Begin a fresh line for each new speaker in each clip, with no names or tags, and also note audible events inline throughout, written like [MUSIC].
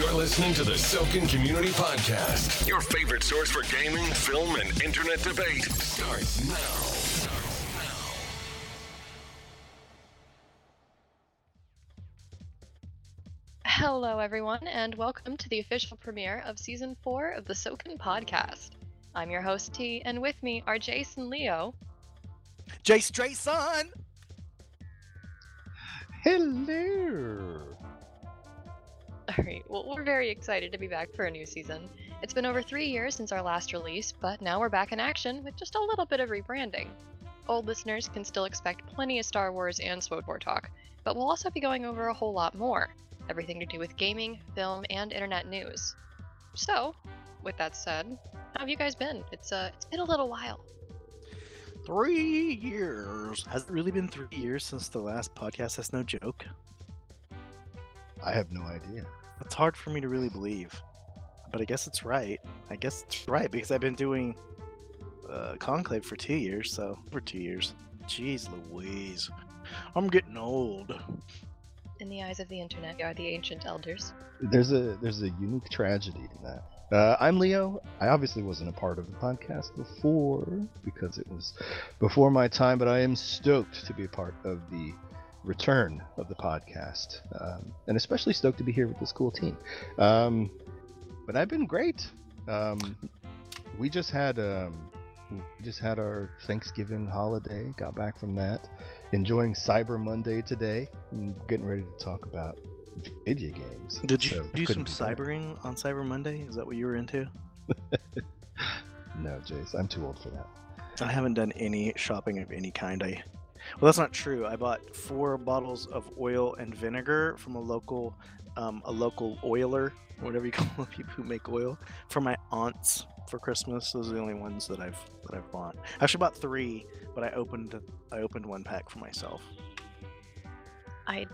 You're listening to the Soken Community Podcast. Your favorite source for gaming, film, and internet debate starts now.
Hello, everyone, and welcome to the official premiere of season four of the Soken podcast. I'm your host T, and with me are Jason Leo.
Jace Drayson.
Hello. [LAUGHS]
All right, well, we're very excited to be back for a new season. It's been over three years since our last release, but now we're back in action with just a little bit of rebranding. Old listeners can still expect plenty of Star Wars and Sword SWTOR talk, but we'll also be going over a whole lot more everything to do with gaming, film, and internet news. So, with that said, how have you guys been? It's uh, it's been a little while.
Three years. Has it really been three years since the last podcast? That's no joke.
I have no idea.
It's hard for me to really believe, but I guess it's right. I guess it's right because I've been doing uh, Conclave for two years, so for two years. Jeez Louise, I'm getting old.
In the eyes of the internet, you are the ancient elders.
There's a there's a unique tragedy in that. Uh, I'm Leo. I obviously wasn't a part of the podcast before because it was before my time, but I am stoked to be a part of the return of the podcast, um, and especially stoked to be here with this cool team. Um, but I've been great. Um, we just had um, we just had our Thanksgiving holiday. Got back from that, enjoying Cyber Monday today. and getting ready to talk about video games.
Did you
so
do some
couldn't better.
cybering on Cyber Monday? Is that what you were into? [LAUGHS]
No, Jace, I'm too old for that.
I haven't done any shopping of any kind. I well, that's not true. I bought four bottles of oil and vinegar from a local, um, a local oiler, whatever you [LAUGHS] call people who make oil, for my aunts for Christmas. Those are the only ones that I've that I've bought. I actually bought three, but I opened I opened one pack for myself.
I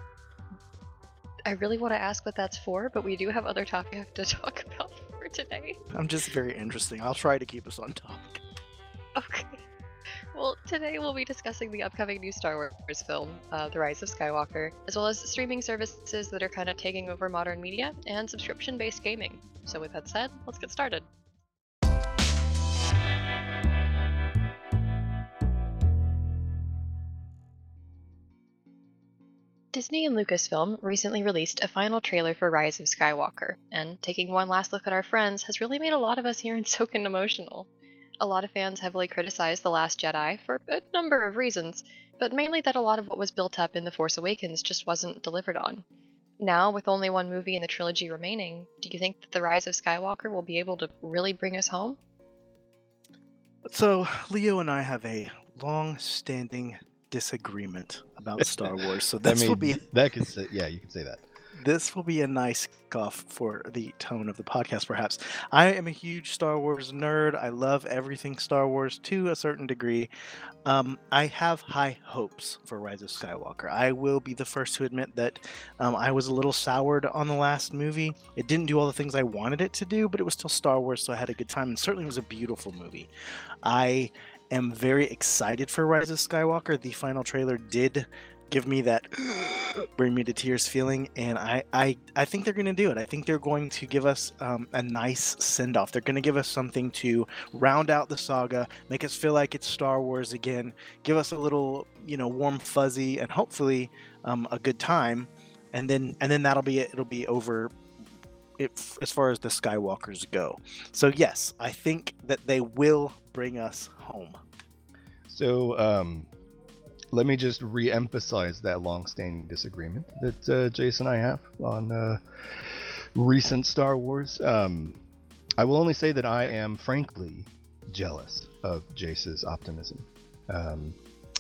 I really want to ask what that's for, but we do have other topics to [LAUGHS] talk about for today.
I'm just very interesting. I'll try to keep us on topic.
Okay. Well, today we'll be discussing the upcoming new Star Wars film, uh, The Rise of Skywalker, as well as streaming services that are kind of taking over modern media and subscription based gaming. So, with that said, let's get started. Disney and Lucasfilm recently released a final trailer for Rise of Skywalker, and taking one last look at our friends has really made a lot of us here in [LAUGHS] Soken emotional. A lot of fans heavily criticized The Last Jedi for a number of reasons, but mainly that a lot of what was built up in The Force Awakens just wasn't delivered on. Now, with only one movie in the trilogy remaining, do you think that The Rise of Skywalker will be able to really bring us home?
So Leo and I have a long-standing disagreement about [LAUGHS] Star Wars. So this
I mean,
will be
that could say, yeah, you can say that.
This will be a nice off for the tone of the podcast perhaps. I am a huge star wars nerd. I love everything star wars to a certain degree. Um, i have high hopes for rise of skywalker. I will be the first to admit that um, i was a little soured on the last movie. It didn't do all the things i wanted it to do but it was still star wars so i had a good time and certainly was a beautiful movie. I am very excited for rise of skywalker. The final trailer did give me that bring me to tears feeling and i i, I think they're going to do it. I think they're going to give us um, a nice send off they're going to give us something to round out the saga make us feel like it's star wars again give us a little you know warm fuzzy and hopefully um, a good time. And then and then that'll be it. It'll be over if, as far as the skywalkers go. So yes i think that they will bring us home.
So, um, let me just re-emphasize that long-standing disagreement that uh, Jason and I have on uh, recent Star Wars. Um, I will only say that I am frankly jealous of Jace's optimism, um,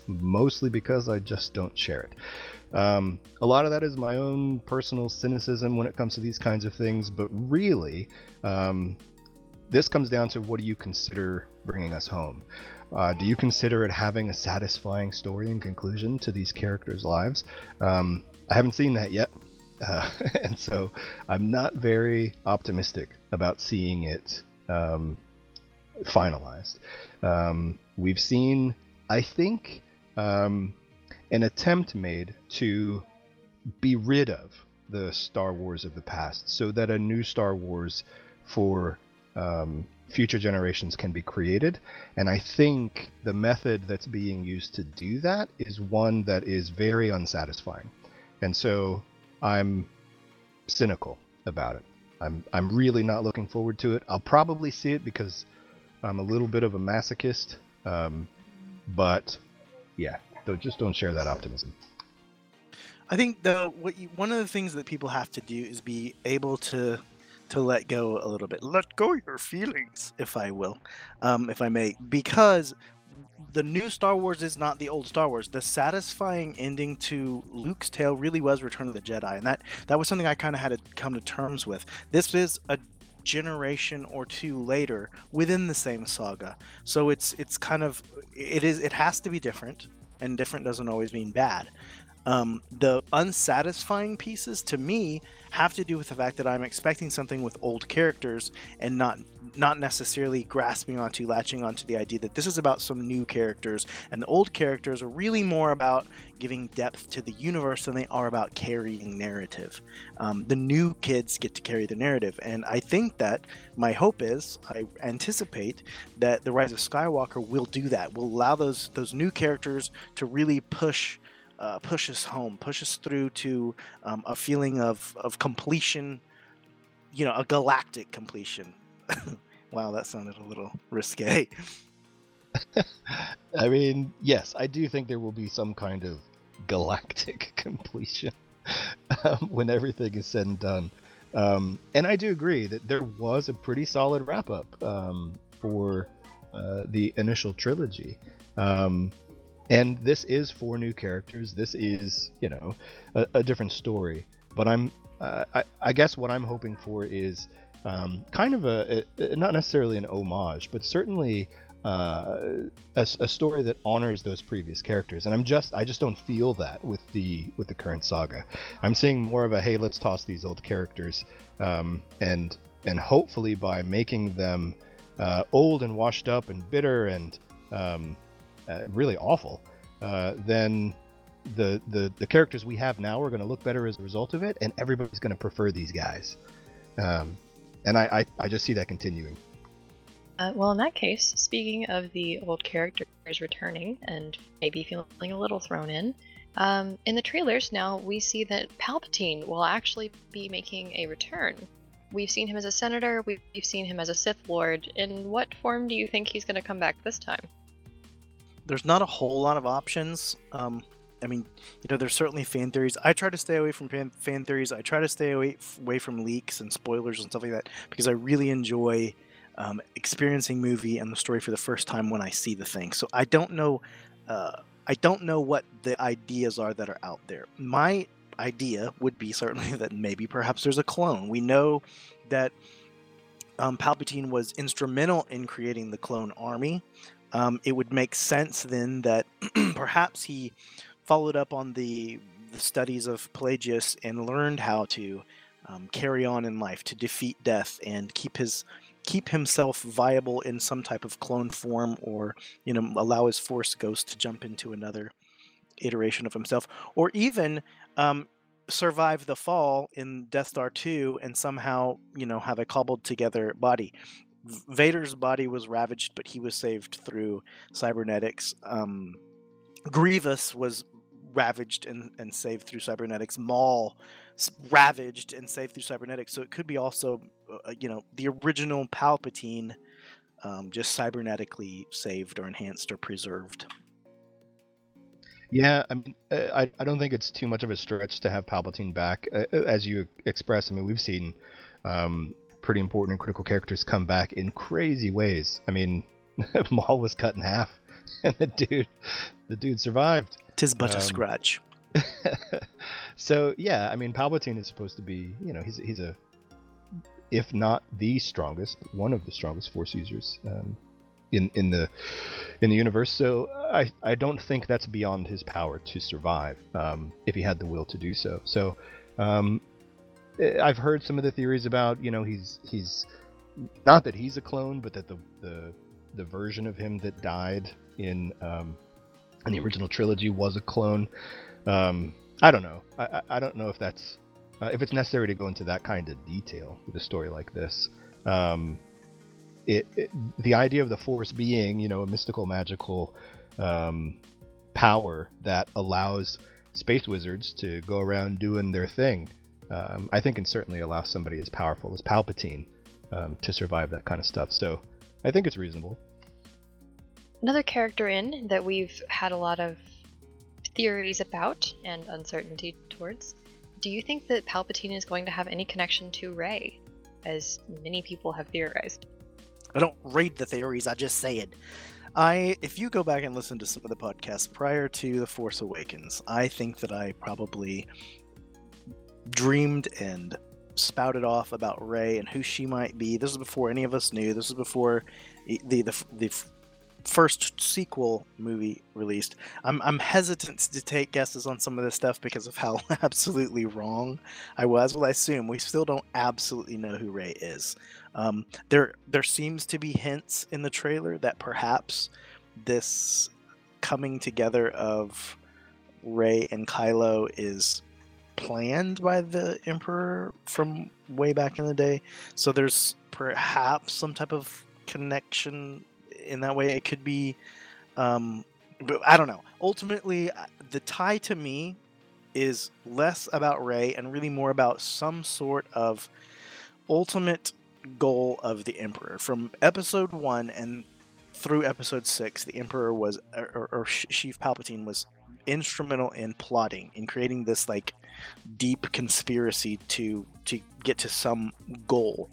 mostly because I just don't share it. Um, a lot of that is my own personal cynicism when it comes to these kinds of things, but really, um, this comes down to what do you consider bringing us home? Uh, do you consider it having a satisfying story and conclusion to these characters' lives? Um, I haven't seen that yet, uh, [LAUGHS] and so I'm not very optimistic about seeing it um, finalized. Um, we've seen, I think, um, an attempt made to be rid of the Star Wars of the past, so that a new Star Wars for um, future generations can be created. And I think the method that's being used to do that is one that is very unsatisfying. And so I'm cynical about it. I'm I'm really not looking forward to it. I'll probably see it because I'm a little bit of a masochist. Um, but yeah, though just don't share that optimism.
I think though what you, one of the things that people have to do is be able to to let go a little bit. Let go your feelings, if I will, um, if I may, because the new Star Wars is not the old Star Wars. The satisfying ending to Luke's tale really was Return of the Jedi, and that that was something I kind of had to come to terms with. This is a generation or two later within the same saga, so it's it's kind of it is it has to be different, and different doesn't always mean bad. Um, the unsatisfying pieces to me have to do with the fact that I'm expecting something with old characters and not not necessarily grasping onto latching onto the idea that this is about some new characters and the old characters are really more about giving depth to the universe than they are about carrying narrative. Um, the new kids get to carry the narrative, and I think that my hope is I anticipate that the Rise of Skywalker will do that. Will allow those those new characters to really push uh, push us home, push us through to um, a feeling of, of completion, you know, a galactic completion. [LAUGHS] wow, that sounded a little risque. [LAUGHS]
I mean, yes, I do think there will be some kind of galactic [LAUGHS] completion um, when everything is said and done. Um, and I do agree that there was a pretty solid wrap up um, for uh, the initial trilogy. Um, and this is four new characters. This is, you know, a, a different story. But I'm, uh, I, I, guess what I'm hoping for is um, kind of a, a, not necessarily an homage, but certainly uh, a, a, story that honors those previous characters. And I'm just, I just don't feel that with the with the current saga. I'm seeing more of a hey, let's toss these old characters, um, and and hopefully by making them uh, old and washed up and bitter and um, uh, really awful, uh, then the, the the characters we have now are going to look better as a result of it, and everybody's going to prefer these guys. Um, and I, I, I just see that continuing.
Uh, well, in that case, speaking of the old characters returning and maybe feeling a little thrown in, um, in the trailers now we see that Palpatine will actually be making a return. We've seen him as a senator, we've, we've seen him as a Sith Lord. In what form do you think he's going to come back this time?
There's not a whole lot of options. Um, I mean, you know, there's certainly fan theories. I try to stay away from fan, fan theories. I try to stay away away from leaks and spoilers and stuff like that because I really enjoy um, experiencing movie and the story for the first time when I see the thing. So I don't know. Uh, I don't know what the ideas are that are out there. My idea would be certainly [LAUGHS] that maybe perhaps there's a clone. We know that um, Palpatine was instrumental in creating the clone army um, it would make sense then that [CLEARS THROAT] perhaps he followed up on the, the studies of Plagueis and learned how to um, carry on in life, to defeat death, and keep his keep himself viable in some type of clone form, or you know allow his Force Ghost to jump into another iteration of himself, or even um, survive the fall in Death Star 2 and somehow, you know, have a cobbled together body. Vader's body was ravaged, but he was saved through cybernetics. Um, Grievous was ravaged and, and saved through cybernetics. Maul ravaged and saved through cybernetics. So it could be also, uh, you know, the original Palpatine, um, just cybernetically saved or enhanced or preserved.
Yeah, I mean, uh, I, I don't think it's too much of a stretch to have Palpatine back, uh, uh as you express. I mean, we've seen um, pretty important and critical characters come back in crazy ways. I mean, [LAUGHS] Maul was cut in half, [LAUGHS] and the dude, the dude survived.
Tis but um, a scratch. [LAUGHS]
so yeah, I mean, Palpatine is supposed to be, you know, he's he's a, if not the strongest, one of the strongest Force users um, in in the in the universe. So I I don't think that's beyond his power to survive um, if he had the will to do so. So um, I've heard some of the theories about you know he's he's not that he's a clone, but that the the the version of him that died in um, in the original trilogy was a clone. Um, I don't know. I, I don't know if that's uh, if it's necessary to go into that kind of detail with a story like this. Um, it, it, the idea of the force being you know a mystical magical um, power that allows space wizards to go around doing their thing um, i think can certainly allow somebody as powerful as palpatine um, to survive that kind of stuff so i think it's reasonable
Another character in that we've had a lot of theories about and uncertainty towards. Do you think that Palpatine is going to have any connection to Rey, as many people have theorized?
I don't read the theories, I just say it. I if you go back and listen to some of the podcasts prior to The Force Awakens, I think that I probably dreamed and spouted off about Rey and who she might be. This is before any of us knew. This is before the the the, first sequel movie released. I'm I'm hesitant to take guesses on some of this stuff because of how [LAUGHS] absolutely wrong I was. Well, I assume we still don't absolutely know who Rey is. Um, there there seems to be hints in the trailer that perhaps this coming together of Rey and Kylo is planned by the Emperor from way back in the day. So there's perhaps some type of connection in that way. It could be, um, but I don't know. Ultimately, uh, the tie to me is less about Rey and really more about some sort of ultimate goal of the Emperor. From Episode One and through Episode Six, the Emperor was, or, or Sheev Palpatine was instrumental in plotting in creating this like deep conspiracy to to get to some goal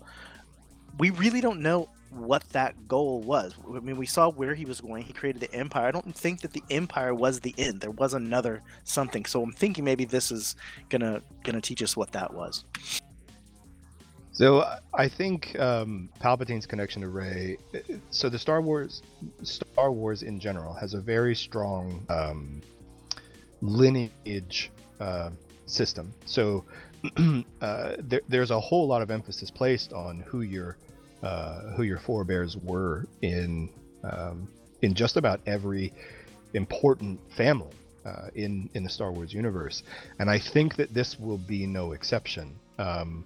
we really don't know what that goal was. I mean, we saw where he was going. He created the empire. I don't think that the empire was the end. There was another something. So I'm thinking maybe this is gonna gonna teach us what that was.
So I think um, Palpatine's connection to Rey. So the Star Wars, Star Wars in general, has a very strong um, lineage uh, system. So [CLEARS THROAT] uh, there, there's a whole lot of emphasis placed on who your uh, who your forebears were in um, in just about every important family uh, in in the Star Wars universe, and I think that this will be no exception. Um,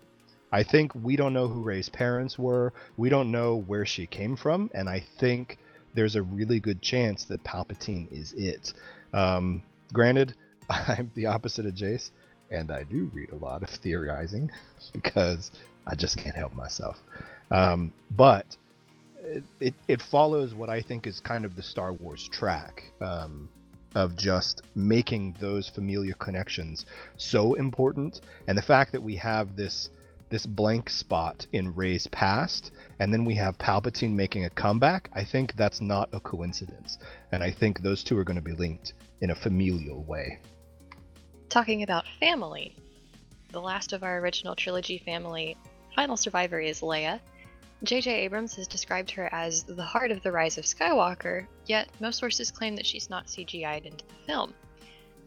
I think we don't know who Rey's parents were. We don't know where she came from, and I think there's a really good chance that Palpatine is it. Um, granted, [LAUGHS] I'm the opposite of Jace, and I do read a lot of [LAUGHS] theorizing because I just can't help myself. Um, but it, it follows what I think is kind of the Star Wars track um, of just making those familiar connections so important, and the fact that we have this this blank spot in Rey's past, and then we have Palpatine making a comeback. I think that's not a coincidence, and I think those two are going to be linked in a familial way.
Talking about family, the last of our original trilogy family, final survivor is Leia, J.J. Abrams has described her as the heart of the rise of Skywalker, yet most sources claim that she's not CGI'd into the film.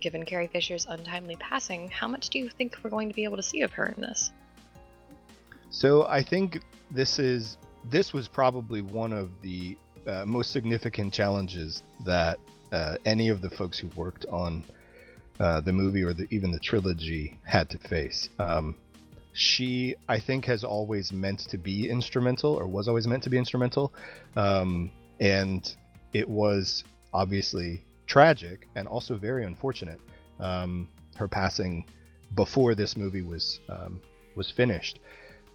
Given Carrie Fisher's untimely passing, how much do you think we're going to be able to see of her in this?
So I think this is this was probably one of the uh, most significant challenges that uh, any of the folks who worked on uh, the movie or the, even the trilogy had to face. Um, she i think has always meant to be instrumental or was always meant to be instrumental um, and it was obviously tragic and also very unfortunate um, her passing before this movie was um, was finished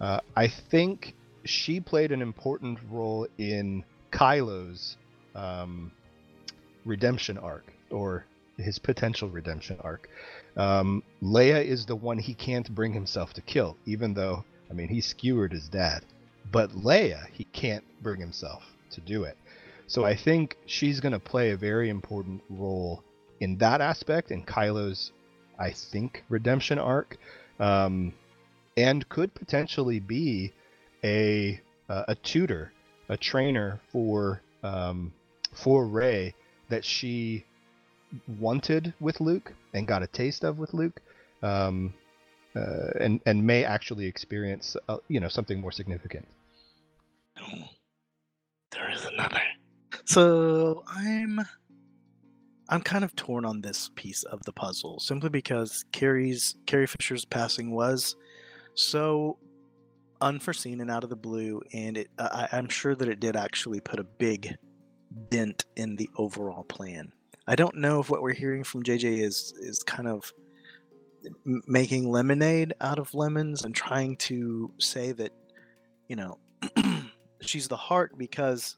uh, i think she played an important role in kylo's um, redemption arc or his potential redemption arc um, Leia is the one he can't bring himself to kill, even though, I mean, he skewered his dad. But Leia, he can't bring himself to do it. So I think she's going to play a very important role in that aspect in Kylo's, I think, redemption arc, um, and could potentially be a uh, a tutor, a trainer for um, for Rey that she wanted with Luke and got a taste of with Luke, um, uh, and and may actually experience uh, you know something more significant.
There is another. So I'm I'm kind of torn on this piece of the puzzle simply because Carrie's Carrie Fisher's passing was so unforeseen and out of the blue, and it I, I'm sure that it did actually put a big dent in the overall plan. I don't know if what we're hearing from JJ is is kind of making lemonade out of lemons and trying to say that you know [CLEARS THROAT] she's the heart because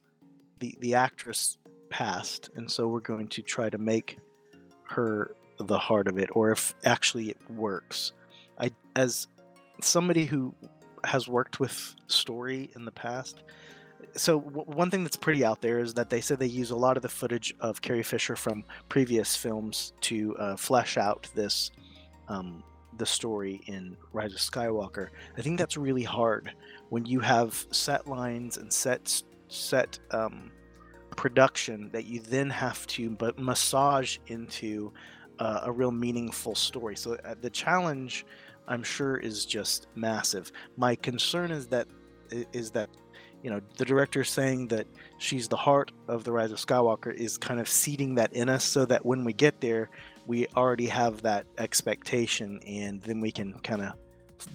the the actress passed and so we're going to try to make her the heart of it or if actually it works. I as somebody who has worked with story in the past so w- one thing that's pretty out there is that they said they use a lot of the footage of carrie fisher from previous films to uh, flesh out this um, the story in rise of skywalker i think that's really hard when you have set lines and set set um, production that you then have to but massage into uh, a real meaningful story. So uh, the challenge, I'm sure, is just massive. My concern is that is that you know the director saying that she's the heart of the Rise of Skywalker is kind of seeding that in us, so that when we get there, we already have that expectation, and then we can kind of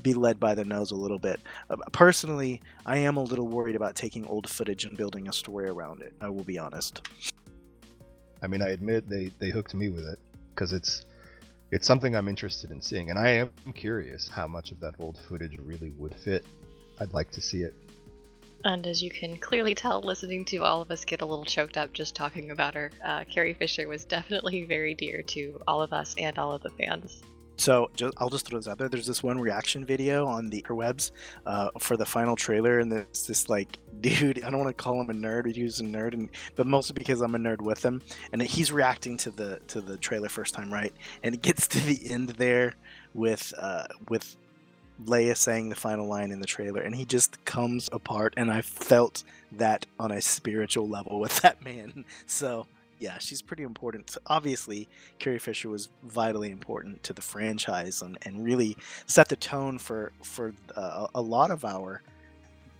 be led by the nose a little bit. Uh, personally, I am a little worried about taking old footage and building a story around it. I will be honest.
I mean, I admit they they hooked me with it because it's it's something I'm interested in seeing, and I am curious how much of that old footage really would fit. I'd like to see it.
And as you can clearly tell, listening to all of us get a little choked up just talking about her, uh, Carrie Fisher was definitely [LAUGHS] very dear to all of us and all of the fans.
So I'll just throw this out there. There's this one reaction video on the interwebs uh, for the final trailer, and there's this like [LAUGHS] dude. I don't want to call him a nerd, but he's a nerd, and but mostly because I'm a nerd with him. And he's reacting to the to the trailer first time, right? And it gets to the end there with uh, with Leia saying the final line in the trailer, and he just comes apart. And I felt that on a spiritual level with [LAUGHS] that man. So yeah, she's pretty important. Obviously, Carrie Fisher was vitally important to the franchise and, and really set the tone for for uh, a lot of our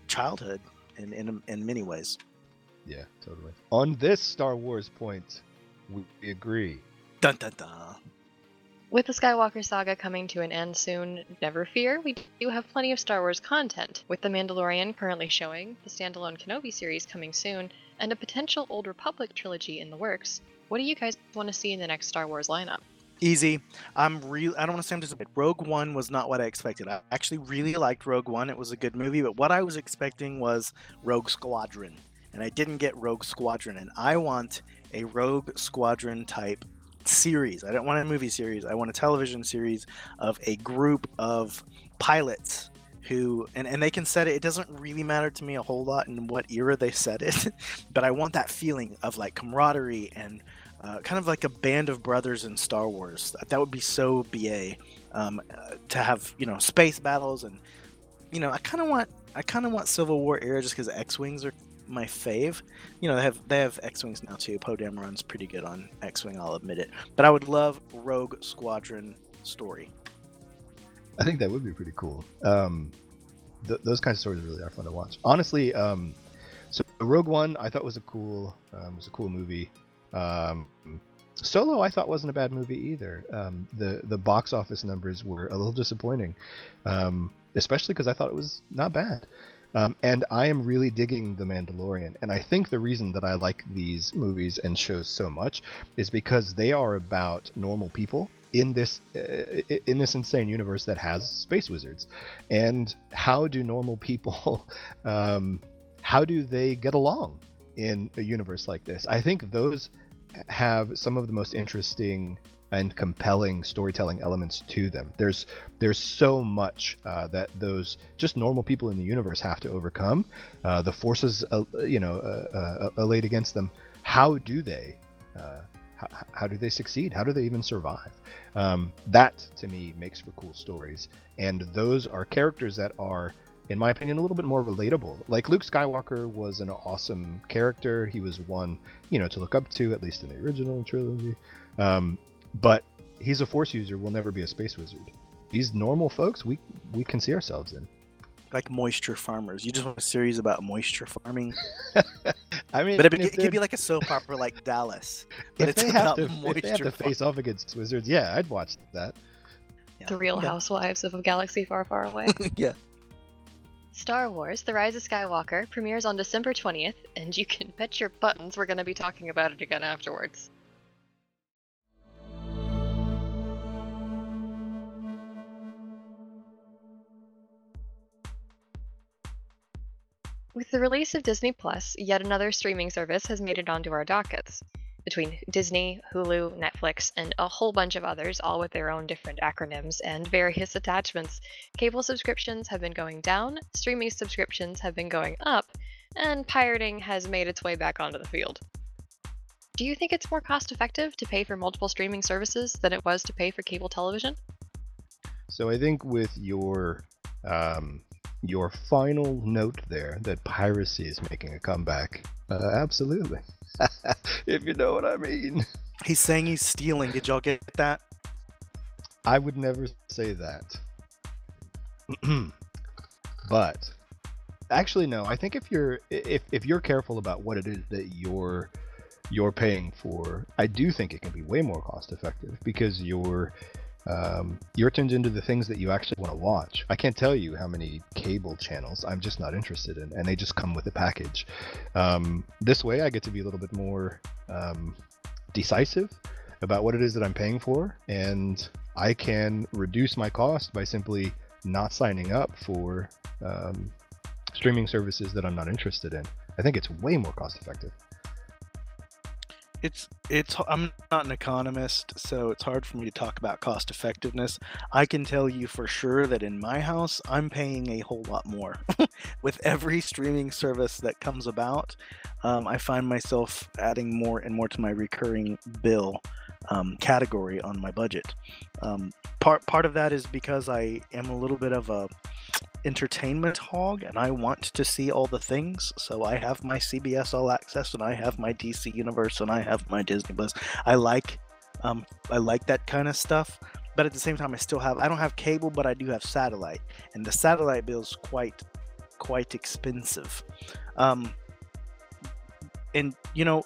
childhood in, in in many ways.
Yeah, totally. On this Star Wars point, we agree.
Dun dun dun.
With the Skywalker saga coming to an end soon, never fear, we do have plenty of Star Wars content, with The Mandalorian currently showing, the standalone Kenobi series coming soon, and a potential Old Republic trilogy in the works. What do you guys want to see in the next Star Wars lineup?
Easy. I'm real. I don't want to say I'm disappointed. Rogue One was not what I expected. I actually really liked Rogue One. It was a good movie, but what I was expecting was Rogue Squadron, and I didn't get Rogue Squadron. And I want a Rogue Squadron type series. I don't want a movie series. I want a television series of a group of pilots who and, and they can set it it doesn't really matter to me a whole lot in what era they set it [LAUGHS] but i want that feeling of like camaraderie and uh, kind of like a band of brothers in star wars that would be so ba um, uh, to have you know space battles and you know i kind of want i kind of want civil war era just because x-wings are my fave. You know, they have they have X Wings now too. Poe Dameron's pretty good on X Wing, I'll admit it. But I would love Rogue Squadron story.
I think that would be pretty cool. Um, th- those kinds of stories really are fun to watch. Honestly, um, so Rogue One I thought was a cool um, was a cool movie. Um, Solo I thought wasn't a bad movie either. Um, the the box office numbers were a little disappointing, um, especially because I thought it was not bad. Um, and I am really digging The Mandalorian. And I think the reason that I like these movies and shows so much is because they are about normal people in this uh, in this insane universe that has space wizards. And how do normal people [LAUGHS] um, how do they get along in a universe like this? I think those have some of the most interesting and compelling storytelling elements to them. There's there's so much uh, that those just normal people in the universe have to overcome. Uh, the forces, uh, you know, uh, uh, laid against them. How do they? Uh, how, how, do they succeed? How do they even survive? Um, that to me makes for cool stories, and those are characters that are in my opinion, a little bit more relatable. Like Luke Skywalker was an awesome character. He was one, you know, to look up to, at least in the original trilogy. Um, but he's a force user We'll never be a space wizard these normal folks we we can see ourselves in
like moisture farmers you just want a series about moisture farming [LAUGHS]
I mean,
But it, it could be like a soap opera like Dallas. [LAUGHS] But
if
it's
they have
about
to, if they have
moisture
to face off against Wizards, yeah, I'd watch that.
Yeah.
The Real
Yeah.
Housewives of a Galaxy Far, Far Away. [LAUGHS]
yeah.
Star Wars The Rise of Skywalker premieres on December 20th, and you can bet your buttons we're going to be talking about it again afterwards. With the release of Disney Plus, yet another streaming service has made it onto our dockets. Between Disney, Hulu, Netflix, and a whole bunch of others, all with their own different acronyms and various attachments, cable subscriptions have been going down, streaming subscriptions have been going up, and pirating has made its way back onto the field. Do you think it's more cost effective to pay for multiple streaming services than it was to pay for cable television?
So I think with your um, your final note there that piracy is making a comeback, uh, absolutely. [LAUGHS] if you know what I mean.
He's saying he's stealing. Did y'all get that?
I would never say that. [CLEARS THROAT] but actually no, I think if you're if if you're careful about what it is that you're you're paying for, I do think it can be way more cost effective because you're um, you're tuned into the things that you actually want to watch. I can't tell you how many cable channels I'm just not interested in, and they just come with a package. Um, this way, I get to be a little bit more um, decisive about what it is that I'm paying for, and I can reduce my cost by simply not signing up for um, streaming services that I'm not interested in. I think it's way more cost effective.
It's it's I'm not an economist, so it's hard for me to talk about cost effectiveness. I can tell you for sure that in my house, I'm paying a whole lot more [LAUGHS] with every streaming service that comes about. Um, I find myself adding more and more to my recurring bill um, category on my budget. Um, part part of that is because I am a little bit of a entertainment hog and I want to see all the things. So I have my CBS All Access and I have my DC Universe and I have my Disney Plus. I like um I like that kind of stuff. But at the same time I still have I don't have cable but I do have satellite. And the satellite bill is quite quite expensive. Um and you know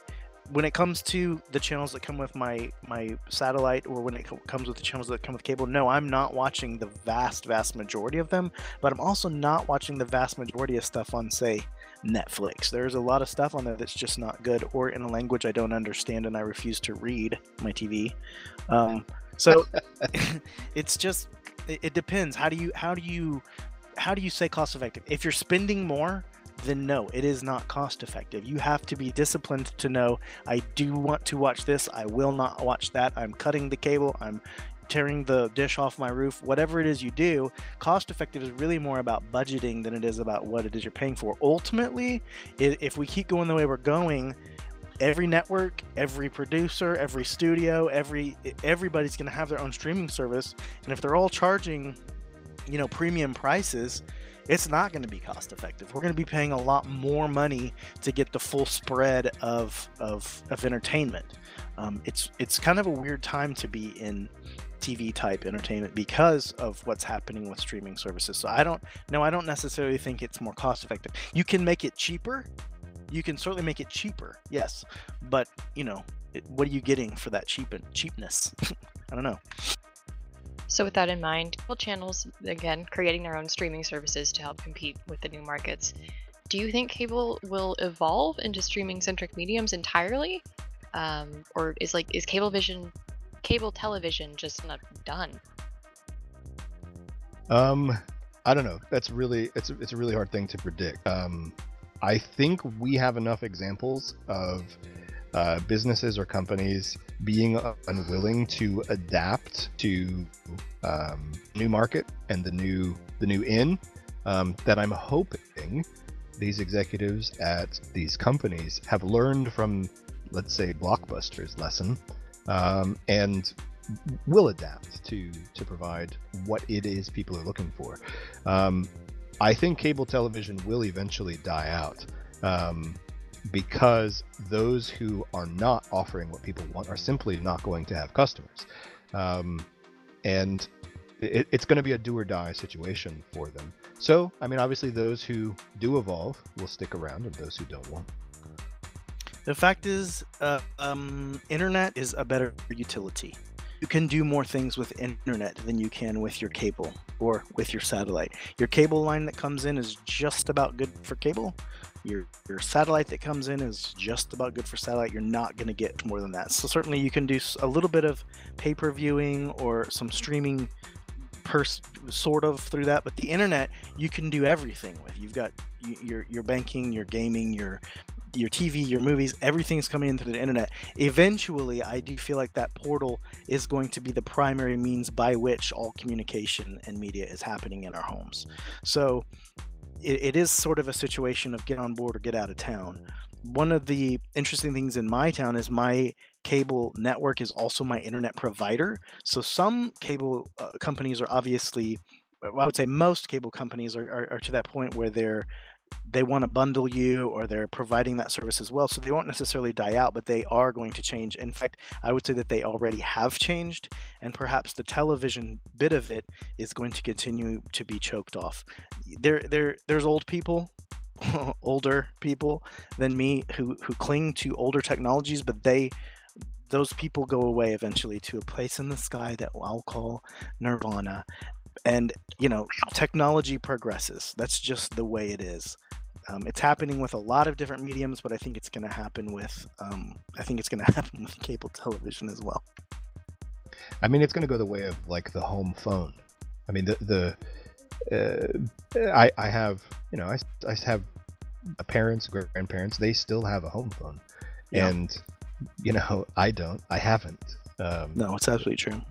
when it comes to the channels that come with my my satellite or when it co- comes with the channels that come with cable no i'm not watching the vast vast majority of them but i'm also not watching the vast majority of stuff on say netflix. There's a lot of stuff on there that's just not good or in a language i don't understand and i refuse to read my tv um, so [LAUGHS] [LAUGHS] it's just it, it depends. How do you how do you how do you say cost effective? If you're spending more then no, it is not cost effective. You have to be disciplined to know I do want to watch this, I will not watch that. I'm cutting the cable, I'm tearing the dish off my roof, whatever it is you do, cost effective is really more about budgeting than it is about what it is you're paying for. Ultimately, if we keep going the way we're going, every network, every producer, every studio, every everybody's going to have their own streaming service, and if they're all charging, you know, premium prices, it's not going to be cost effective. We're going to be paying a lot more money to get the full spread of of, of entertainment. Um, it's it's kind of a weird time to be in TV type entertainment because of what's happening with streaming services. So I don't no, I don't necessarily think it's more cost effective. You can make it cheaper. You can certainly make it cheaper, yes, but you know, it, what are you getting for that cheap cheapness? [LAUGHS] I don't know.
So, with that in mind, cable channels, again, creating their own streaming services to help compete with the new markets. Do you think cable will evolve into streaming centric mediums entirely? Um, or is like is cable vision cable television just not done?
Um, I don't know. That's really it's it's a really hard thing to predict. Um, I think we have enough examples of uh, businesses or companies being unwilling to adapt to um, new market and the new the new in um, that I'm hoping these executives at these companies have learned from let's say blockbuster's lesson um, and will adapt to to provide what it is people are looking for. Um, I think cable television will eventually die out um, because those who are not offering what people want are simply not going to have customers, um, and it, it's going to be a do or die situation for them. So, I mean, obviously, those who do evolve will stick around, and those who don't won't.
The fact is, uh, um, internet is a better utility. You can do more things with internet than you can with your cable or with your satellite. Your cable line that comes in is just about good for cable. Your your satellite that comes in is just about good for satellite. You're not going to get more than that. So certainly you can do a little bit of pay-per-viewing or some streaming pers- sort of through that but the internet you can do everything with you've got your your banking your gaming your your TV, your movies, everything's coming into the internet. Eventually, I do feel like that portal is going to be the primary means by which all communication and media is happening in our homes. So it, it is sort of a situation of get on board or get out of town. One of the interesting things in my town is my cable network is also my internet provider. So some cable uh, companies are obviously, I would say most cable companies are, are, are to that point where they're they want to bundle you or they're providing that service as well. So they won't necessarily die out, but they are going to change. In fact, I would say that they already have changed, and perhaps the television bit of it is going to continue to be choked off. There, there, there's old people. [LAUGHS] older people than me who who cling to older technologies but they those people go away eventually to a place in the sky that I'll call nirvana and you know technology progresses. That's just the way it is. Um, it's happening with a lot of different mediums but i think it's going to happen with um, i think it's going [LAUGHS] to happen with cable television as well.
I mean it's going to go the way of like the home phone. I mean the the uh, I, I have you know I, I have parents grandparents they still have a home phone. Yeah. and you know i don't. I haven't.
Um, no it's absolutely true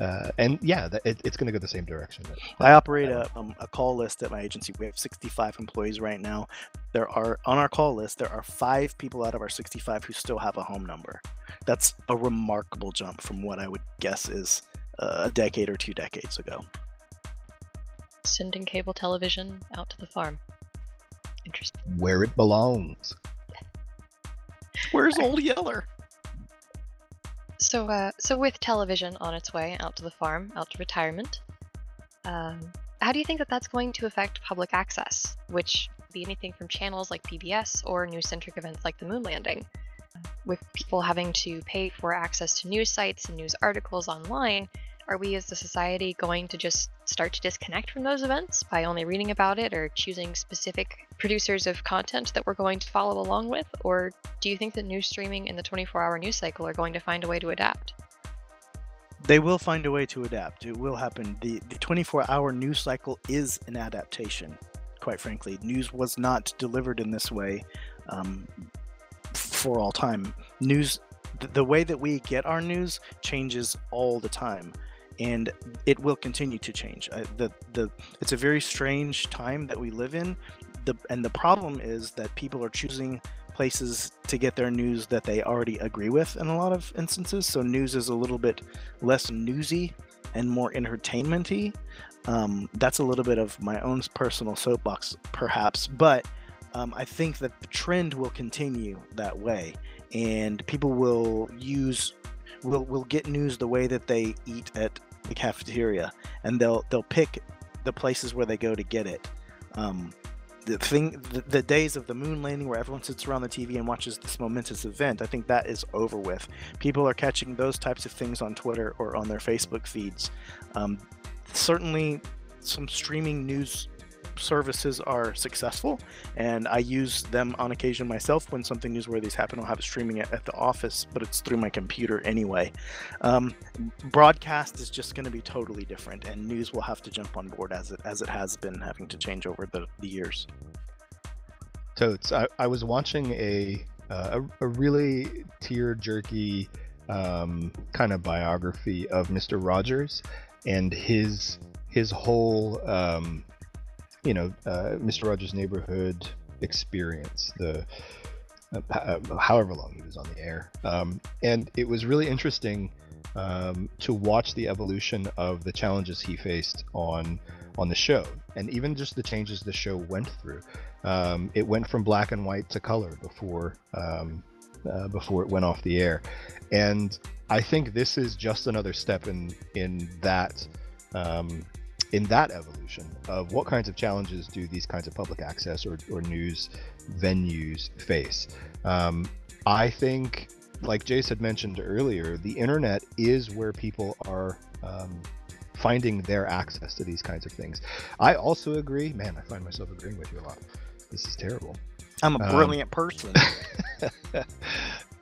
uh, and yeah, that, it, it's going to go the same direction. That,
I operate a, um, a call list at my agency. We have 65 employees right now. There are on our call list. There are five people out of our 65 who still have a home number. That's a remarkable jump from what I would guess is uh, a decade or two decades ago.
Sending cable television out to the farm. Interesting.
Where it belongs.
Where's [LAUGHS] Old Yeller?
So, uh, so with television on its way out to the farm, out to retirement, um, how do you think that that's going to affect public access, which be anything from channels like PBS or news-centric events like the moon landing? With people having to pay for access to news sites and news articles online, are we as a society going to just start to disconnect from those events by only reading about it or choosing specific producers of content that we're going to follow along with? Or do you think that news streaming and the 24 hour news cycle are going to find a way to adapt?
They will find a way to adapt. It will happen. The, the 24 hour news cycle is an adaptation, quite frankly. News was not delivered in this way um, for all time. News, the way that we get our news changes all the time and it will continue to change. The the it's a very strange time that we live in. The and the problem is that people are choosing places to get their news that they already agree with in a lot of instances. So news is a little bit less newsy and more entertainmenty. Um, that's a little bit of my own personal soapbox, perhaps, but um, I think that the trend will continue that way, and people will use will will get news the way that they eat at the cafeteria, and they'll they'll pick the places where they go to get it. Um, the thing, the, the, days of the moon landing where everyone sits around the TV and watches this momentous event, I think that is over with. People are catching those types of things on Twitter or on their Facebook feeds. Um, certainly, some streaming news services are successful, and I use them on occasion myself when something newsworthy happen. I'll have it streaming at, at the office, but it's through my computer anyway. Um, broadcast is just going to be totally different, and news will have to jump on board as it as it has been having to change over the, the years.
Totes, I, I was watching a uh, a, a really tear jerky um, kind of biography of Mr. Rogers and his his whole um, you know, uh, Mr. Rogers' Neighborhood experience, the uh, uh, however long he was on the air, um, and it was really interesting um, to watch the evolution of the challenges he faced on on the show, and even just the changes the show went through. Um, it went from black and white to color before um, uh, before it went off the air, and I think this is just another step in in that um, in that evolution of what kinds of challenges do these kinds of public access or, or news venues face. Um, I think, like Jace had mentioned earlier, the internet is where people are um, finding their access to these kinds of things. I also agree. Man, I find myself agreeing with you a lot. This is terrible.
I'm a
Um,
brilliant person. [LAUGHS]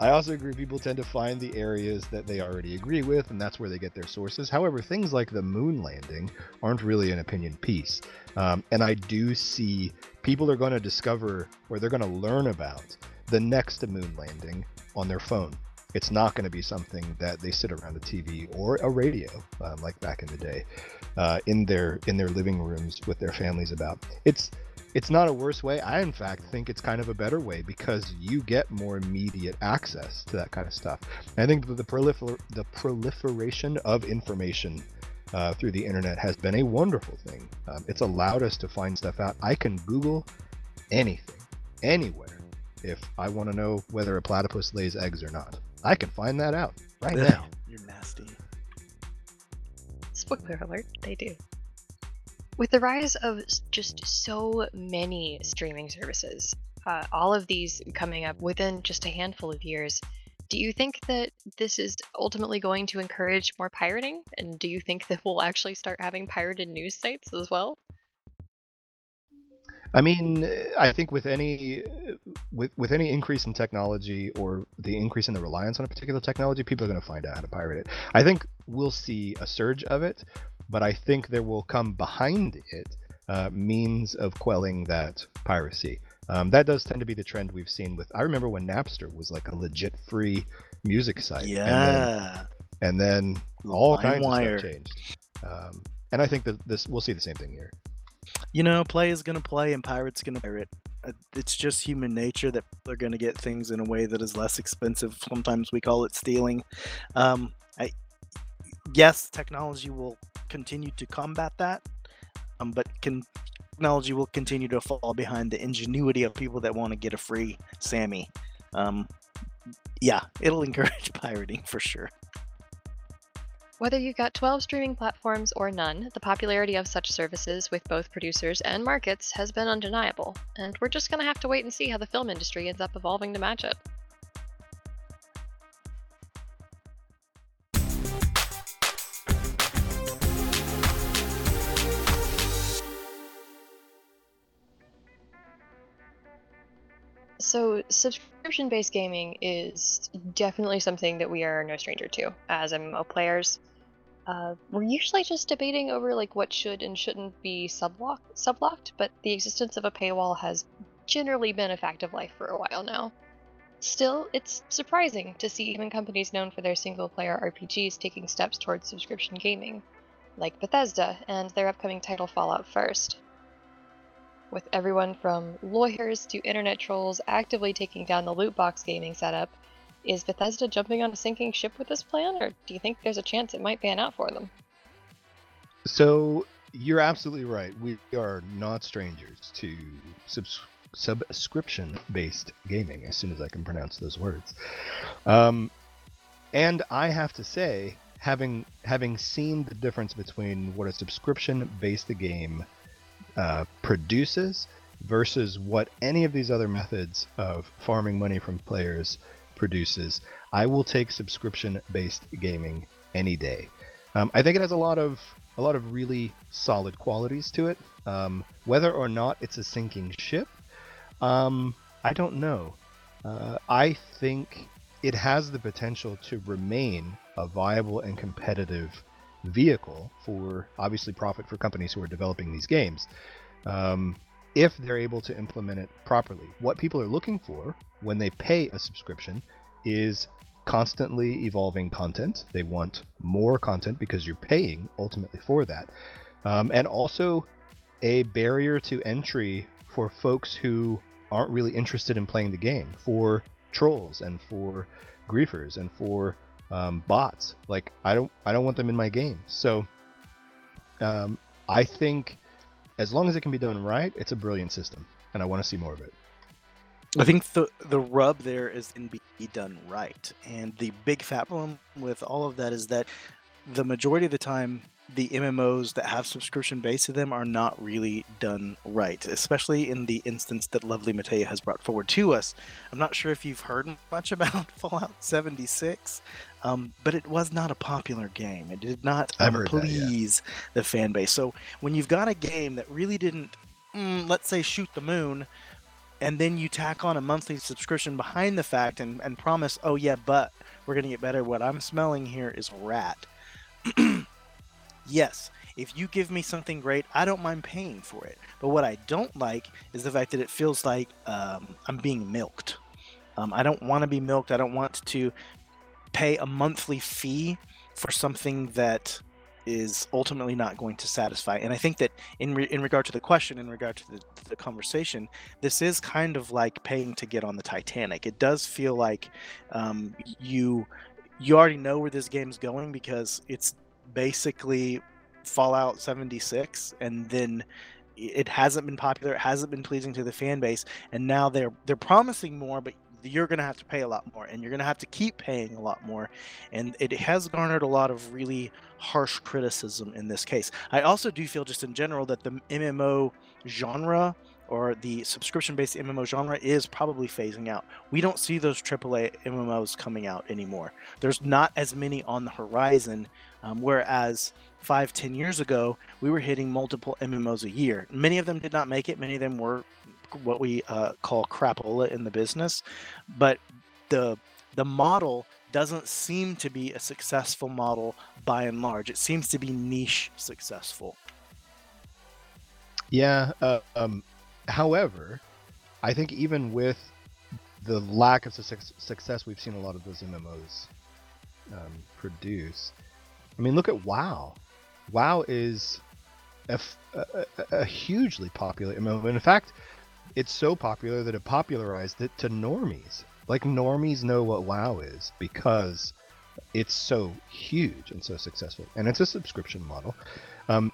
I also agree people tend to find the areas that they already agree with, and that's where they get their sources. However, things like the moon landing aren't really an opinion piece. Um, and I do see people are going to discover or they're going to learn about the next moon landing on their phone. It's not going to be something that they sit around a TV or a radio, um, like back in the day, uh, in their in their living rooms with their families about. It's it's not a worse way. I, in fact, think it's kind of a better way because you get more immediate access to that kind of stuff. And I think the, prolifer- the proliferation of information uh, through the internet has been a wonderful thing. Um, it's allowed us to find stuff out. I can Google anything, anywhere, if I want to know whether a platypus lays eggs or not. I can find that out right now.
You're nasty.
Spoiler alert, they do. With the rise of just so many streaming services, uh, all of these coming up within just a handful of years, do you think that this is ultimately going to encourage more pirating? And do you think [LAUGHS] that we'll actually start having pirated news sites as well?
I mean, I think with any with with any increase in technology or the increase in the reliance on a particular technology, people are going to find out how to pirate it. I think we'll see a surge of it, but I think there will come behind it uh, means of quelling that piracy. Um, that does tend to be the trend we've seen with. I remember when Napster was like a legit free music site. and then-
Yeah.
and then all kinds
LimeWire.
of stuff changed. Um, and I think that this we'll see the same thing here.
You know, play is gonna play and pirate's gonna pirate. Uh, It's just human nature that they're gonna get things in a way that is less expensive. Sometimes we call it stealing. Um, yes, technology will continue to combat that, um, but can, technology will continue to fall behind the ingenuity of people that want to get a free Sammy. Um, yeah, it'll [LAUGHS] encourage pirating for sure.
Whether you've got 12 streaming platforms or none, the popularity of such services with both producers and markets has been undeniable, and we're just going to have to wait and see how the film industry ends up evolving to match it. Subscription based gaming is definitely something that we are no stranger to as MMO players. Uh, we're usually just debating over like what should and shouldn't be sublock sublocked, but the existence of a paywall has generally been a fact of life for a while now. Still, it's surprising to see even companies known for their single player RPGs taking steps towards subscription gaming, like Bethesda and their upcoming title Fallout First. With everyone from lawyers to internet trolls actively taking down the loot box gaming setup, is Bethesda jumping on a sinking ship with this plan, or do you think there's a chance it might pan out for them?
So you're absolutely right. We are not strangers to subs- subscription-based gaming. As soon as I can pronounce those words, um, and I have to say, having having seen the difference between what a subscription-based game uh, produces versus what any of these other methods of farming money from players produces, I will take subscription-based gaming any day. Um, I think it has a lot of a lot of really solid qualities to it. Um, whether or not it's a sinking ship, um, I don't know. Uh, I think it has the potential to remain a viable and competitive vehicle for obviously profit for companies who are developing these games um, if they're able to implement it properly. What people are looking for when they pay a subscription is constantly evolving content. They want more content because you're paying ultimately for that. Um, and also a barrier to entry for folks who aren't really interested in playing the game, for trolls and for griefers and for um, bots. Like I don't, I don't want them in my game. So um, I think as long as it can be done right, it's a brilliant system, and I want to see more of it.
I think the the rub there is in be done right, and the big fat problem with all of that is that the majority of the time, the MMOs that have subscription base to them are not really done right, especially in the instance that Lovely Matea has brought forward to us. I'm not sure if you've heard much about [LAUGHS] Fallout 76, um, but it was not a popular game. It did not um,
heard that, yeah.
please the fan base. So when you've got a game that really didn't, mm, let's say, shoot the moon, and then you tack on a monthly subscription behind the fact and, and promise, oh yeah, but we're gonna get better. What I'm smelling here is rat. [CLEARS THROAT] yes, if you give me something great, I don't mind paying for it. But what I don't like is the fact that it feels like um, I'm being milked. Um, I don't want to be milked. I don't want to pay a monthly fee for something that is ultimately not going to satisfy. And I think that in re- in regard to the question, in regard to the, the conversation, this is kind of like paying to get on the Titanic. It does feel like um, you you already know where this game's going because it's basically Fallout 76, and then it hasn't been popular. It hasn't been pleasing to the fan base, and now they're they're promising more, but you're going to have to pay a lot more and you're going to have to keep paying a lot more and it has garnered a lot of really harsh criticism in this case. I also do feel just in general that the mmo genre or the subscription based mmo genre is probably phasing out. We don't see those aaa mmos coming out anymore. There's not as many on the horizon um, whereas five ten years ago we were hitting multiple mmos a year. Many of them did not make it. Many of them were what we uh, call crapola in the business, but the the model doesn't seem to be a successful model by and large. It seems to be niche successful.
Yeah. Uh, um, however, I think even with the lack of success, success we've seen a lot of those MMOs um, produce. I mean, look at WoW. WoW is a, f- a- a hugely popular MMO. In fact, it's so popular that it popularized it to normies. Like normies know what WoW is because it's so huge and so successful, and it's a subscription model. Um,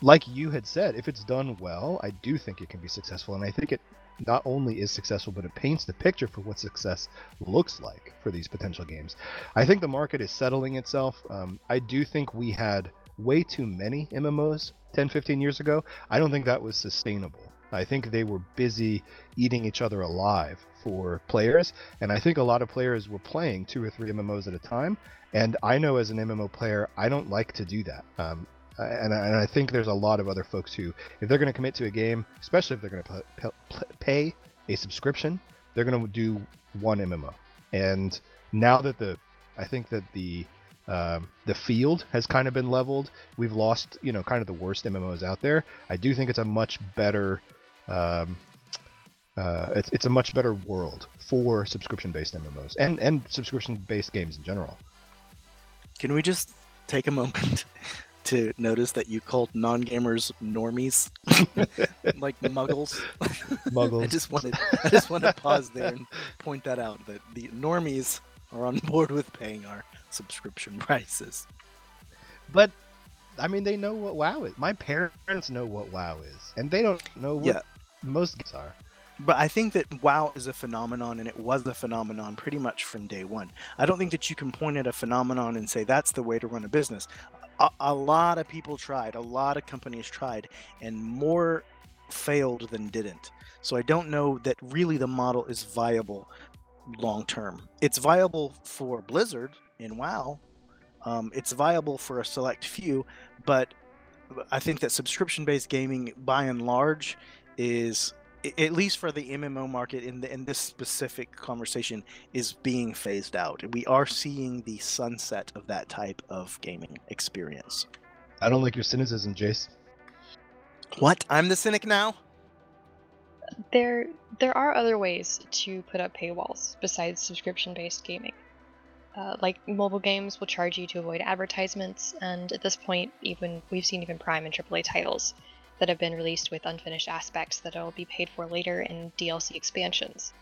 like you had said, if it's done well, I do think it can be successful, and I think it not only is successful, but it paints the picture for what success looks like for these potential games. I think the market is settling itself. Um, I do think we had way too many MMOs 10, 15 years ago. I don't think that was sustainable. I think they were busy eating each other alive for players, and I think a lot of players were playing two or three MMOs at a time. And I know as an MMO player, I don't like to do that. Um, and, and I think there's a lot of other folks who, if they're going to commit to a game, especially if they're going to pay a subscription, they're going to do one MMO. And now that the, I think that the um, the field has kind of been leveled. We've lost, you know, kind of the worst MMOs out there. I do think it's a much better um, uh, it's, it's a much better world for subscription-based MMOs and and subscription-based games in general.
Can we just take a moment [LAUGHS] to notice that you called non-gamers normies, [LAUGHS] like muggles? [LAUGHS]
Muggles.
I just wanted I just want to pause there and point that out that the normies are on board with paying our subscription prices.
But I mean, they know what WoW is. My parents know what WoW is, and they don't know what
Yeah.
Most games are.
But I think that WoW is a phenomenon, and it was a phenomenon pretty much from day one. I don't think that you can point at a phenomenon and say that's the way to run a business. A, a lot of people tried, a lot of companies tried, and more failed than didn't. So I don't know that really the model is viable long term. It's viable for Blizzard in WoW. Um, it's viable for a select few, but I think that subscription-based gaming, by and large, is at least for the MMO market in the, in this specific conversation is being phased out. We are seeing the sunset of that type of gaming experience.
I don't like your cynicism, Jace.
What? I'm the cynic now?
There, there are other ways to put up paywalls besides subscription-based gaming. Uh, like mobile games will charge you to avoid advertisements, and at this point, even we've seen even Prime and AAA titles that have been released with unfinished aspects that will be paid for later in DLC expansions.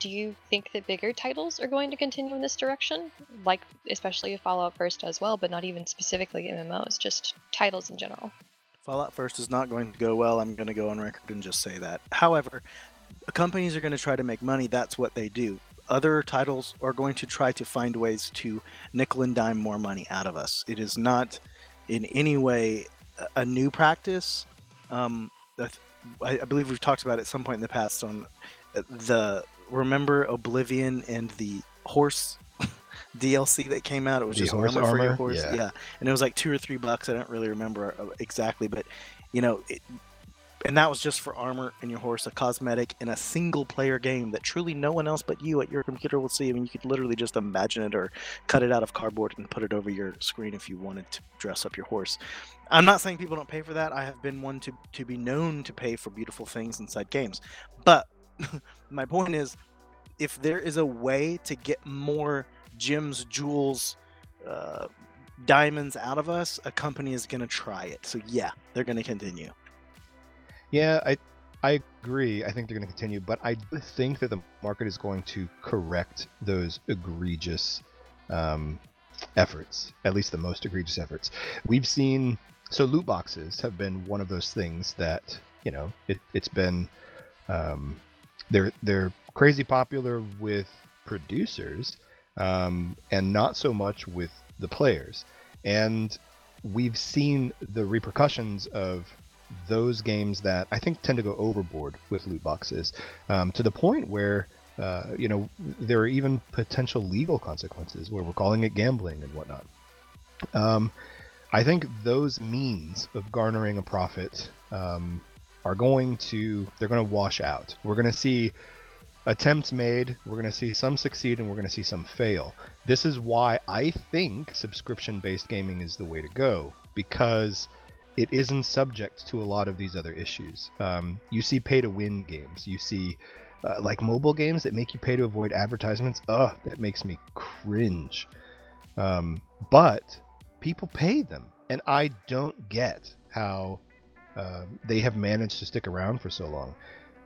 Do you think that bigger titles are going to continue in this direction? Like, especially if Fallout First does well, but not even specifically MMOs, just titles in general.
Fallout First is not going to go well. I'm going to go on record and just say that. However, companies are going to try to make money. That's what they do. Other titles are going to try to find ways to nickel and dime more money out of us. It is not in any way a- a new practice. Um, I, I believe we've talked about it at some point in the past on uh, the remember Oblivion and the horse [LAUGHS] DLC that came out. It was
The
just
horse
armor, for your
armor?
horse.
Yeah.
Yeah. and it was like two or three bucks. I don't really remember uh, exactly, but you know, it, and that was just for armor and your horse, a cosmetic in a single player game that truly no one else but you at your computer will see. I mean, you could literally just imagine it or cut it out of cardboard and put it over your screen if you wanted to dress up your horse. I'm not saying people don't pay for that. I have been one to, to be known to pay for beautiful things inside games. But [LAUGHS] my point is, if there is a way to get more gems, jewels, uh, diamonds out of us, a company is going to try it. So yeah, they're going to continue.
Yeah, I I agree. I think they're going to continue, but I think that the market is going to correct those egregious um, efforts, at least the most egregious efforts. We've seen so loot boxes have been one of those things that you know it, it's been um, they're they're crazy popular with producers um, and not so much with the players and we've seen the repercussions of those games that I think tend to go overboard with loot boxes um, to the point where uh, you know there are even potential legal consequences where we're calling it gambling and whatnot. Um, I think those means of garnering a profit um, are going to they're going to wash out. We're going to see attempts made, we're going to see some succeed, and we're going to see some fail. This is why I think subscription-based gaming is the way to go because it isn't subject to a lot of these other issues. Um, you see pay-to-win games. You see uh, like mobile games that make you pay to avoid advertisements. Ugh, that makes me cringe. Um, but people pay them, and I don't get how uh, they have managed to stick around for so long.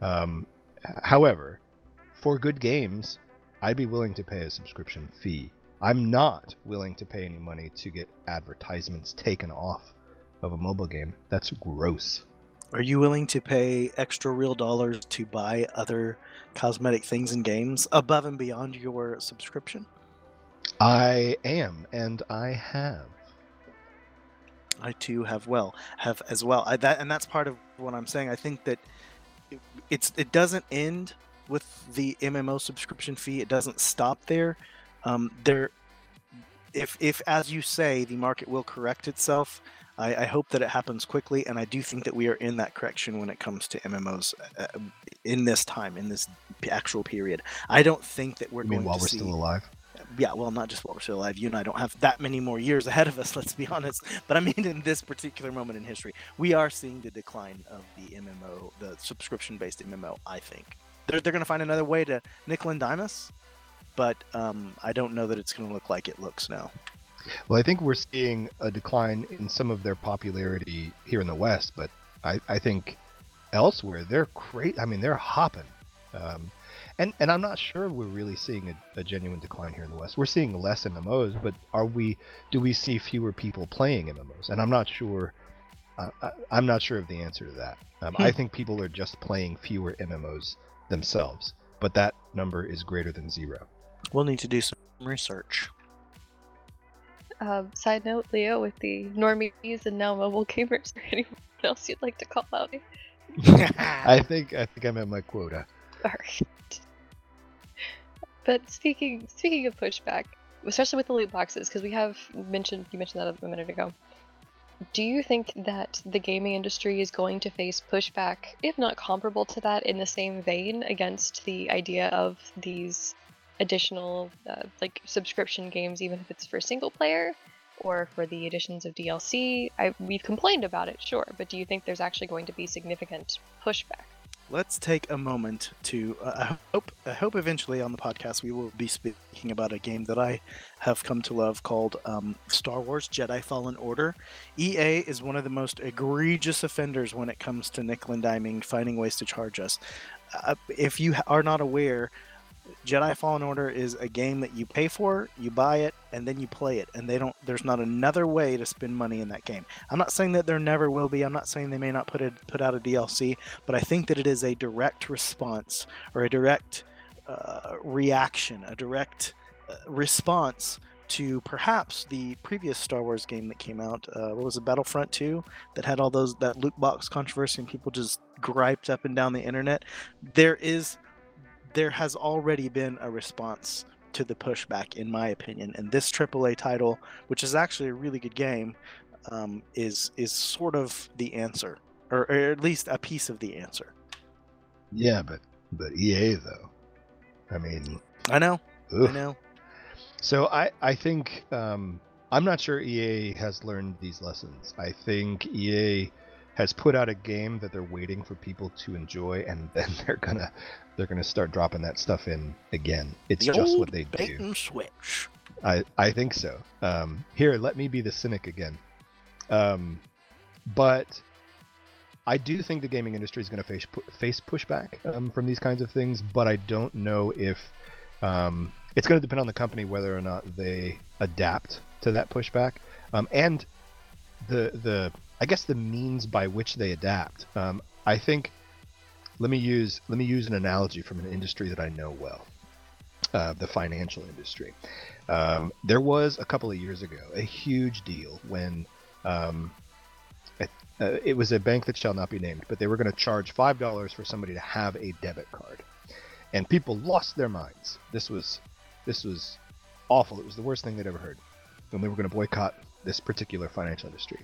Um, however, for good games, I'd be willing to pay a subscription fee. I'm not willing to pay any money to get advertisements taken off of a mobile game. That's gross.
Are you willing to pay extra real dollars to buy other cosmetic things in games above and beyond your subscription?
I am, and I have.
I too have well have as well. I, that and that's part of what I'm saying. I think that it, it's it doesn't end with the MMO subscription fee. It doesn't stop there. Um, there, if if as you say, the market will correct itself. I, I hope that it happens quickly, and I do think that we are in that correction when it comes to MMOs uh, in this time, in this actual period. I don't think that we're
going mean, while
to
we're
see
still alive.
yeah, well, not just while we're still alive. You and I don't have that many more years ahead of us, [LAUGHS] let's be honest. But I mean, in this particular moment in history, we are seeing the decline of the MMO, the subscription based MMO, I think. They're, they're going to find another way to nickel and dime us, but um, I don't know that it's going to look like it looks now.
Well, I think we're seeing a decline in some of their popularity here in the West, but I, I think elsewhere they're great. I mean, they're hopping. Um, and, and I'm not sure we're really seeing a, a genuine decline here in the West. We're seeing less MMOs, but are we? Do we see fewer people playing MMOs? And I'm not sure. Uh, I, I'm not sure of the answer to that. Um, I think people are just playing fewer MMOs themselves, but that number is greater than zero.
We'll need to do some research.
Um, side note, Leo, with the normies and now mobile gamers, or [LAUGHS] anyone else you'd like to call out? [LAUGHS]
I think I think I'm at my quota.
Alright. But speaking speaking of pushback, especially with the loot boxes, because we have mentioned you mentioned that a minute ago. Do you think that the gaming industry is going to face pushback, if not comparable to that, in the same vein against the idea of these additional uh, like subscription games, even if it's for single player or for the additions of DLC? I, we've complained about it, sure, but do you think there's actually going to be significant pushback?
Let's take a moment to. Uh, I hope. I hope eventually on the podcast we will be speaking about a game that I have come to love called um, Star Wars Jedi Fallen Order. EA is one of the most egregious offenders when it comes to nickel and diming, finding ways to charge us. Uh, if you are not aware, Jedi Fallen Order is a game that you pay for, you buy it, and then you play it. And they don't. There's not another way to spend money in that game. I'm not saying that there never will be. I'm not saying they may not put it put out a DLC, but I think that it is a direct response or a direct uh, reaction, a direct uh, response to perhaps the previous Star Wars game that came out. Uh, what was it, Battlefront 2, that had all those that loot box controversy and people just griped up and down the internet. There is, there has already been a response to the pushback, in my opinion, and this AAA title, which is actually a really good game, um, is is sort of the answer, or, or at least a piece of the answer.
Yeah, but but EA though, I mean,
I know. I know.
So I I think um, I'm not sure EA has learned these lessons. I think EA has put out a game that they're waiting for people to enjoy, and [LAUGHS] then they're gonna they're gonna start dropping that stuff in again. It's
The
just what they do.
and switch.
I I think so. Um, here, let me be the cynic again. Um, but I do think the gaming industry is going to face face pushback um, from these kinds of things. But I don't know if um, it's going to depend on the company whether or not they adapt to that pushback um, and the the I guess the means by which they adapt. Um, I think let me use let me use an analogy from an industry that I know well, uh, the financial industry. Um, there was a couple of years ago a huge deal when um, it, uh, it was a bank that shall not be named, but they were going to charge five dollars for somebody to have a debit card, and people lost their minds. This was this was awful. It was the worst thing they'd ever heard, and they were going to boycott this particular financial industry.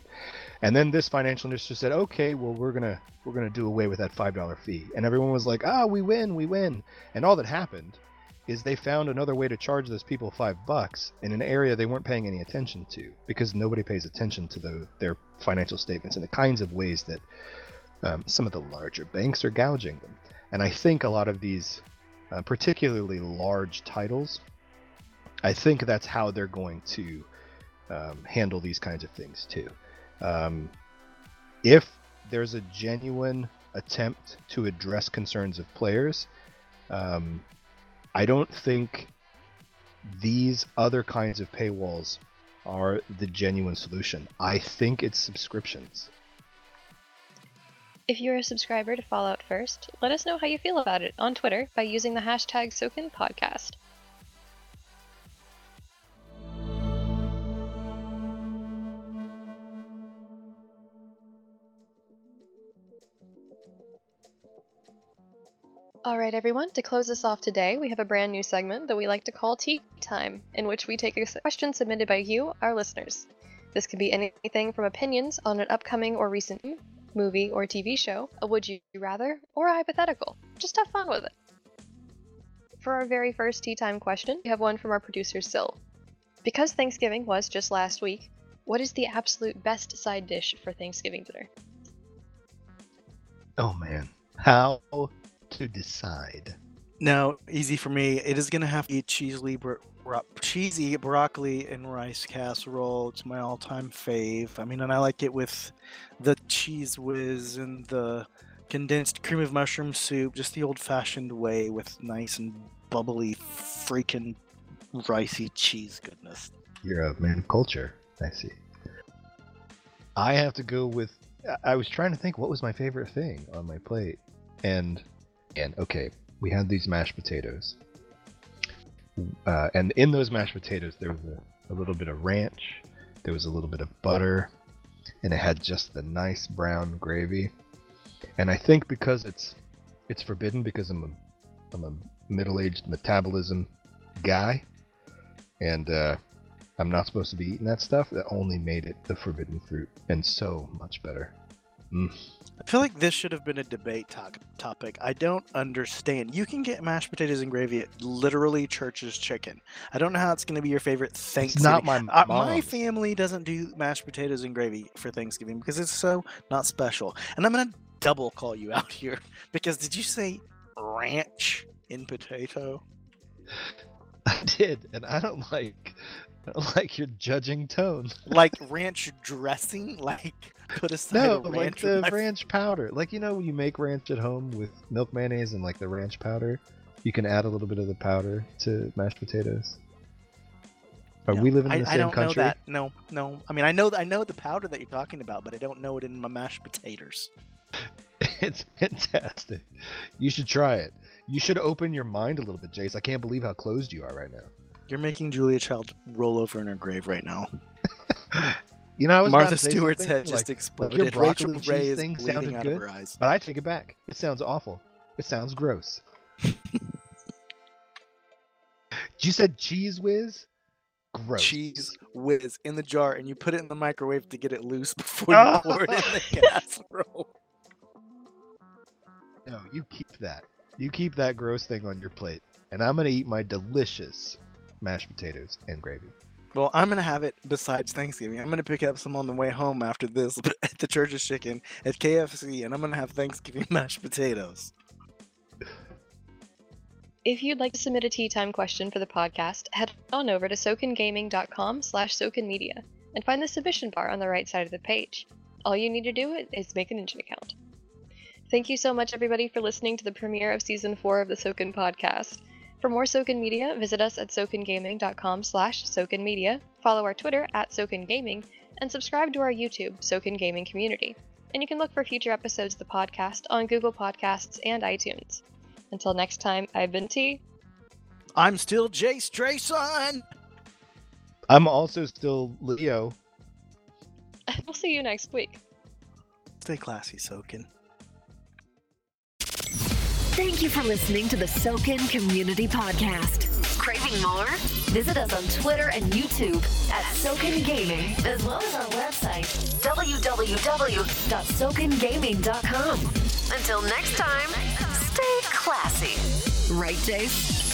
And then this financial industry said, "Okay, well we're gonna we're gonna do away with that five dollar fee," and everyone was like, "Ah, we win, we win!" And all that happened is they found another way to charge those people five bucks in an area they weren't paying any attention to because nobody pays attention to the, their financial statements and the kinds of ways that um, some of the larger banks are gouging them. And I think a lot of these, uh, particularly large titles, I think that's how they're going to um, handle these kinds of things too. Um, if there's a genuine attempt to address concerns of players, um, I don't think these other kinds of paywalls are the genuine solution. I think it's subscriptions.
If you're a subscriber to Fallout First, let us know how you feel about it on Twitter by using the hashtag SokenPodcast. All right, everyone, to close us off today, we have a brand new segment that we like to call Tea Time, in which we take a question submitted by you, our listeners. This can be anything from opinions on an upcoming or recent movie or TV show, a would you rather, or a hypothetical. Just have fun with it. For our very first tea time question, we have one from our producer, Syl. Because Thanksgiving was just last week, what is the absolute best side dish for Thanksgiving dinner?
Oh man, how to decide?
No, easy for me. It is gonna have to be cheesy, bro- cheesy broccoli and rice casserole. It's my all-time fave. I mean, and I like it with the Cheez Whiz and the condensed cream of mushroom soup, just the old-fashioned way with nice and bubbly, freaking ricey cheese goodness.
You're a man of culture. I see. I have to go with. I was trying to think what was my favorite thing on my plate, and and okay, we had these mashed potatoes, uh, and in those mashed potatoes there was a, a little bit of ranch, there was a little bit of butter, and it had just the nice brown gravy. And I think because it's it's forbidden because I'm a I'm a middle-aged metabolism guy, and uh, I'm not supposed to be eating that stuff. That only made it the forbidden fruit, and so much better. Mm.
I feel like this should have been a debate to- topic. I don't understand. You can get mashed potatoes and gravy at literally Church's Chicken. I don't know how it's going to be your favorite
It's
Thanksgiving.
not my
Uh, my family doesn't do mashed potatoes and gravy for Thanksgiving because it's so not special. And I'm gonna double call you out [LAUGHS] here because did you say ranch in potato? [LAUGHS]
I did, and I don't like [LAUGHS] like your judging tone.
Like [LAUGHS] ranch dressing? Like put aside
No,
a
like
ranch
the
my-
ranch powder. Like you know, you make ranch at home with milk mayonnaise and like the ranch powder. You can add a little bit of the powder to mashed potatoes. Are
No,
we living in the
I
same
don't
country?
know that. No, no. I mean, I know I know the powder that you're talking about, but I don't know it in my mashed potatoes. [LAUGHS]
it's fantastic. You should try it. You should open your mind a little bit, Jace. I can't believe how closed you are right now.
You're making Julia Child roll over in her grave right now. [LAUGHS]
You know, I was
Martha Stewart's head just
like,
exploded.
your broccoli Rachael
Ray is
thing
bleeding
sounded
out
good.
of her eyes.
But I take it back. It sounds awful. It sounds gross. [LAUGHS] you said Cheez Whiz? Gross.
Cheez Whiz in the jar, and you put it in the microwave to get it loose [LAUGHS] before you
Oh.
pour it in the casserole.
No, you keep that. You keep that gross thing on your plate, and I'm gonna eat my delicious mashed potatoes and gravy.
Well, I'm gonna have it besides Thanksgiving. I'm gonna pick up some on the way home after this [LAUGHS] at the Church's Chicken at KFC, and I'm gonna have Thanksgiving [LAUGHS] mashed potatoes.
If you'd like to submit a tea time question for the podcast, head on over to sokengaming.com slash sokenmedia and find the submission bar on the right side of the page. All you need to do is make an engine account. Thank you so much, everybody, for listening to the premiere of Season 4 of the Soken podcast. For more Soken Media, visit us at sokengaming.com slash sokenmedia, follow our Twitter at sokengaming, and subscribe to our YouTube, Soken Gaming Community. And you can look for future episodes of the podcast on Google Podcasts and iTunes. Until next time, I've been T.
I'm still Jace Trayson.
I'm also still Leo. [LAUGHS]
We'll see you next week.
Stay classy, Soken.
Thank you for listening to the Soken Community Podcast. Craving more? Visit us on Twitter and YouTube at Soken Gaming, as well as our website, www.sokengaming.com. Until next time, stay classy. Right, Jace?